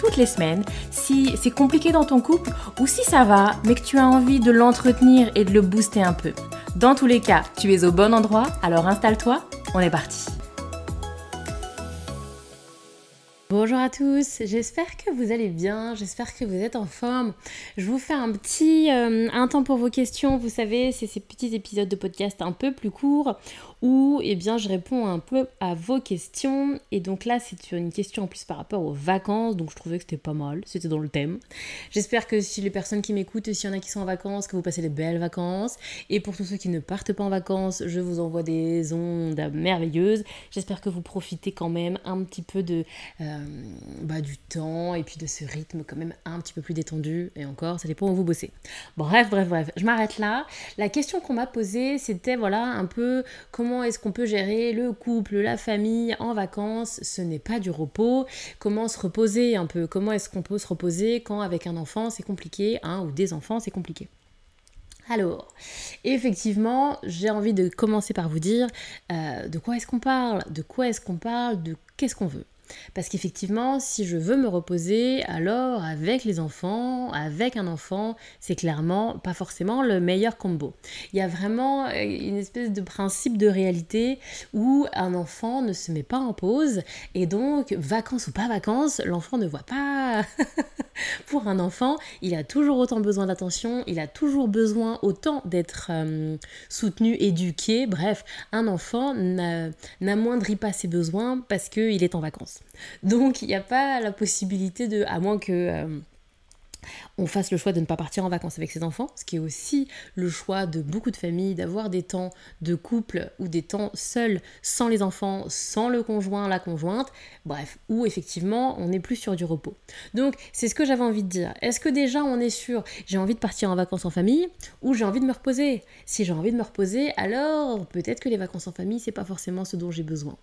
toutes les semaines si c'est compliqué dans ton couple ou si ça va, mais que tu as envie de l'entretenir et de le booster un peu. Dans tous les cas, tu es au bon endroit, alors installe-toi, on est parti. Bonjour à tous, j'espère que vous allez bien, j'espère que vous êtes en forme. Je vous fais un petit euh, un temps pour vos questions, vous savez, c'est ces petits épisodes de podcast un peu plus courts où eh bien, je réponds un peu à vos questions. Et donc là, c'est une question en plus par rapport aux vacances, donc je trouvais que c'était pas mal, c'était dans le thème. J'espère que si les personnes qui m'écoutent, s'il y en a qui sont en vacances, que vous passez des belles vacances. Et pour tous ceux qui ne partent pas en vacances, je vous envoie des ondes merveilleuses. J'espère que vous profitez quand même un petit peu de, euh, bah, du temps et puis de ce rythme quand même un petit peu plus détendu. Et encore, ça dépend où vous bossez. Bref, bref, bref, je m'arrête là. La question qu'on m'a posée, c'était voilà un peu comment est-ce qu'on peut gérer le couple, la famille en vacances Ce n'est pas du repos. Comment se reposer un peu? Comment est-ce qu'on peut se reposer quand avec un enfant c'est compliqué, hein, ou des enfants c'est compliqué? Alors, effectivement, j'ai envie de commencer par vous dire euh, de quoi est-ce qu'on parle, de quoi est-ce qu'on parle, de qu'est-ce qu'on veut? Parce qu'effectivement, si je veux me reposer, alors avec les enfants, avec un enfant, c'est clairement pas forcément le meilleur combo. Il y a vraiment euh, une espèce de principe de réalité où un enfant ne se met pas en pause et donc, vacances ou pas vacances, l'enfant ne voit pas. Pour un enfant, il a toujours autant besoin d'attention, il a toujours besoin autant d'être euh, soutenu, éduqué. Bref, un enfant n'amoindrit pas ses besoins parce qu'il est en vacances. Donc il n'y a pas la possibilité de, à moins que euh, on fasse le choix de ne pas partir en vacances avec ses enfants, ce qui est aussi le choix de beaucoup de familles, d'avoir des temps de couple ou des temps seuls, sans les enfants, sans le conjoint, la conjointe, bref, où effectivement on n'est plus sur du repos. Donc c'est ce que j'avais envie de dire. Est-ce que déjà on est sûr, j'ai envie de partir en vacances en famille ou j'ai envie de me reposer? Si j'ai envie de me reposer, alors peut-être que les vacances en famille, c'est pas forcément ce dont j'ai besoin.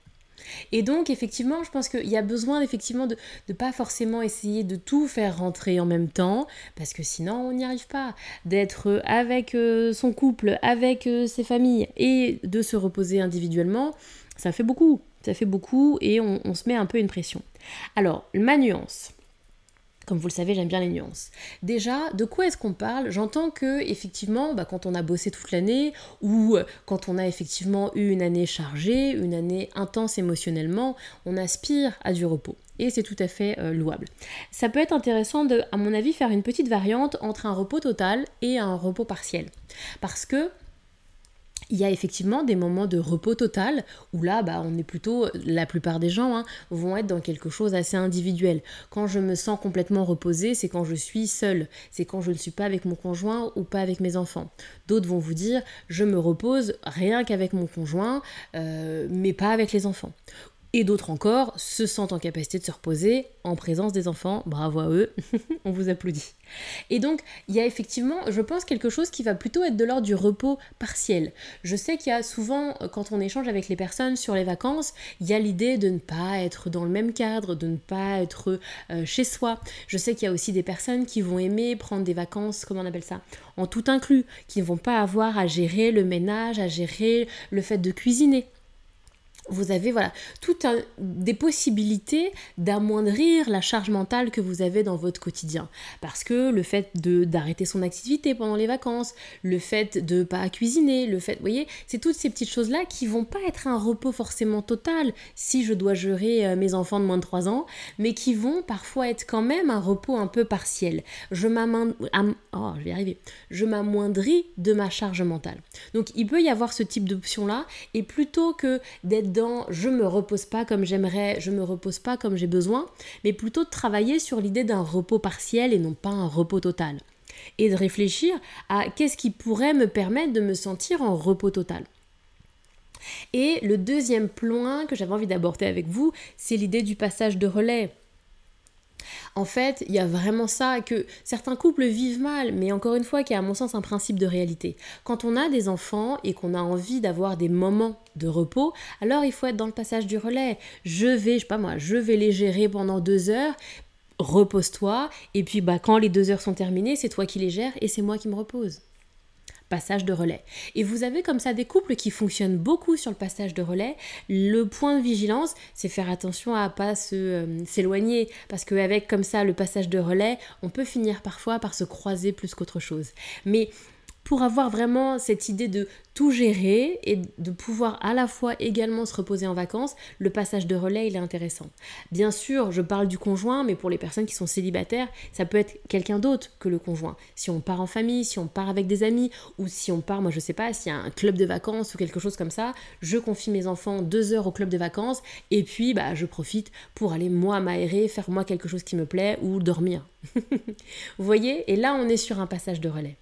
Et donc, effectivement, je pense qu'il y a besoin effectivement de ne pas forcément essayer de tout faire rentrer en même temps, parce que sinon, on n'y arrive pas. D'être avec euh, son couple, avec euh, ses familles, et de se reposer individuellement, ça fait beaucoup. Ça fait beaucoup, et on, on se met un peu une pression. Alors, ma nuance. Comme vous le savez, j'aime bien les nuances. Déjà, de quoi est-ce qu'on parle? J'entends que effectivement, bah, quand on a bossé toute l'année ou euh, quand on a effectivement eu une année chargée, une année intense émotionnellement, on aspire à du repos. Et c'est tout à fait euh, louable. Ça peut être intéressant de, à mon avis, faire une petite variante entre un repos total et un repos partiel. Parce que il y a effectivement des moments de repos total où là, bah, on est plutôt, la plupart des gens hein, vont être dans quelque chose assez individuel. Quand je me sens complètement reposée, c'est quand je suis seule, c'est quand je ne suis pas avec mon conjoint ou pas avec mes enfants. D'autres vont vous dire, je me repose rien qu'avec mon conjoint, euh, mais pas avec les enfants. Et d'autres encore se sentent en capacité de se reposer en présence des enfants. Bravo à eux, on vous applaudit. Et donc, il y a effectivement, je pense, quelque chose qui va plutôt être de l'ordre du repos partiel. Je sais qu'il y a souvent, euh, quand on échange avec les personnes sur les vacances, il y a l'idée de ne pas être dans le même cadre, de ne pas être euh, chez soi. Je sais qu'il y a aussi des personnes qui vont aimer prendre des vacances, comment on appelle ça, en tout inclus, qui ne vont pas avoir à gérer le ménage, à gérer le fait de cuisiner vous avez voilà toutes des possibilités d'amoindrir la charge mentale que vous avez dans votre quotidien. Parce que le fait de d'arrêter son activité pendant les vacances le fait de pas cuisiner le fait vous voyez c'est toutes ces petites choses là qui vont pas être un repos forcément total si je dois gérer euh, mes enfants de moins de 3 ans mais qui vont parfois être quand même un repos un peu partiel. Je oh, je vais arriver. Je m'amoindris de ma charge mentale. Donc il peut y avoir ce type d'option là et plutôt que d'être je me repose pas comme j'aimerais, je me repose pas comme j'ai besoin, mais plutôt de travailler sur l'idée d'un repos partiel et non pas un repos total. Et de réfléchir à qu'est-ce qui pourrait me permettre de me sentir en repos total. Et le deuxième point que j'avais envie d'aborder avec vous, c'est l'idée du passage de relais. En fait, il y a vraiment ça que certains couples vivent mal, mais encore une fois, qui est à mon sens un principe de réalité. Quand on a des enfants et qu'on a envie d'avoir des moments de repos, alors il faut être dans le passage du relais. Je vais, je sais pas moi, je vais les gérer pendant deux heures, repose-toi, et puis bah, quand les deux heures sont terminées, c'est toi qui les gères et c'est moi qui me repose passage de relais. Et vous avez comme ça des couples qui fonctionnent beaucoup sur le passage de relais. Le point de vigilance, c'est faire attention à pas se euh, s'éloigner parce qu'avec comme ça le passage de relais, on peut finir parfois par se croiser plus qu'autre chose. Mais pour avoir vraiment cette idée de tout gérer et de pouvoir à la fois également se reposer en vacances, le passage de relais, il est intéressant. Bien sûr, je parle du conjoint, mais pour les personnes qui sont célibataires, ça peut être quelqu'un d'autre que le conjoint. Si on part en famille, si on part avec des amis, ou si on part, moi je sais pas, s'il y a un club de vacances ou quelque chose comme ça, je confie mes enfants deux heures au club de vacances, et puis bah, je profite pour aller moi m'aérer, faire moi quelque chose qui me plaît, ou dormir. Vous voyez? Et là, on est sur un passage de relais.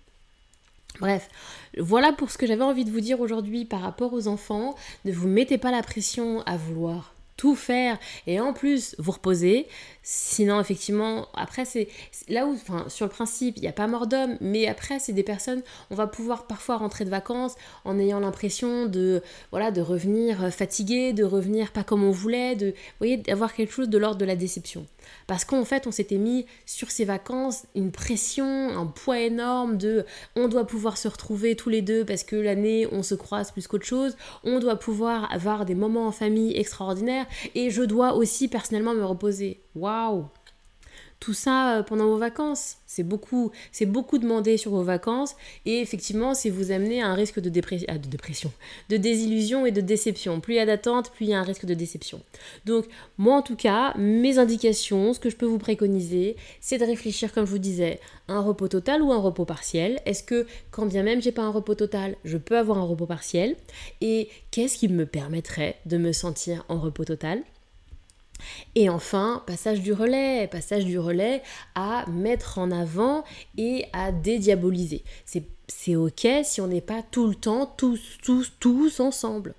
Bref, voilà pour ce que j'avais envie de vous dire aujourd'hui par rapport aux enfants. Ne vous mettez pas la pression à vouloir tout faire et en plus vous reposer. Sinon, effectivement, après, c'est là où, sur le principe, il n'y a pas mort d'homme, mais après, c'est des personnes, on va pouvoir parfois rentrer de vacances en ayant l'impression de, voilà, de revenir fatigué, de revenir pas comme on voulait, de, d'avoir quelque chose de l'ordre de la déception. Parce qu'en fait, on s'était mis sur ces vacances une pression, un poids énorme de on doit pouvoir se retrouver tous les deux parce que l'année, on se croise plus qu'autre chose, on doit pouvoir avoir des moments en famille extraordinaires et je dois aussi personnellement me reposer. Waouh tout ça euh, pendant vos vacances. C'est beaucoup, c'est demandé sur vos vacances et effectivement, si vous amenez à un risque de, ah, de dépression, de désillusion et de déception. Plus il y a d'attente, plus il y a un risque de déception. Donc, moi en tout cas, mes indications, ce que je peux vous préconiser, c'est de réfléchir, comme je vous disais, un repos total ou un repos partiel. Est-ce que, quand bien même j'ai pas un repos total, je peux avoir un repos partiel? Et qu'est-ce qui me permettrait de me sentir en repos total? Et enfin, passage du relais, passage du relais à mettre en avant et à dédiaboliser. C'est ok si on n'est pas tout le temps tous, tous, tous ensemble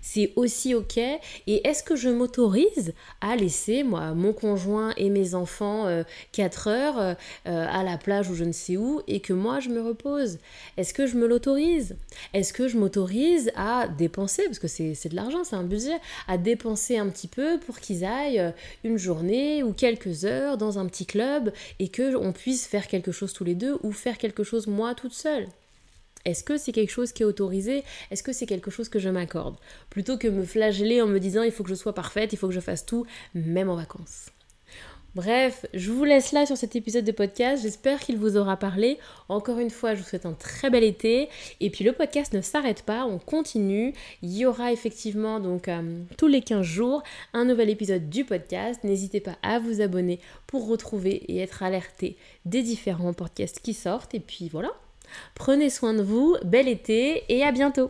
c'est aussi ok. Et est-ce que je m'autorise à laisser moi mon conjoint et mes enfants 4 euh, heures euh, à la plage ou je ne sais où et que moi je me repose? Est-ce que je me l'autorise? Est-ce que je m'autorise à dépenser, parce que c'est de l'argent, c'est un budget, à dépenser un petit peu pour qu'ils aillent euh, une journée ou quelques heures dans un petit club et que on puisse faire quelque chose tous les deux ou faire quelque chose moi toute seule est-ce que c'est quelque chose qui est autorisé? Est-ce que c'est quelque chose que je m'accorde? Plutôt que me flageller en me disant il faut que je sois parfaite, il faut que je fasse tout, même en vacances. Bref, je vous laisse là sur cet épisode de podcast. J'espère qu'il vous aura parlé. Encore une fois, je vous souhaite un très bel été. Et puis le podcast ne s'arrête pas, on continue. Il y aura effectivement donc euh, tous les 15 jours un nouvel épisode du podcast. N'hésitez pas à vous abonner pour retrouver et être alerté des différents podcasts qui sortent. Et puis voilà, Prenez soin de vous, bel été et à bientôt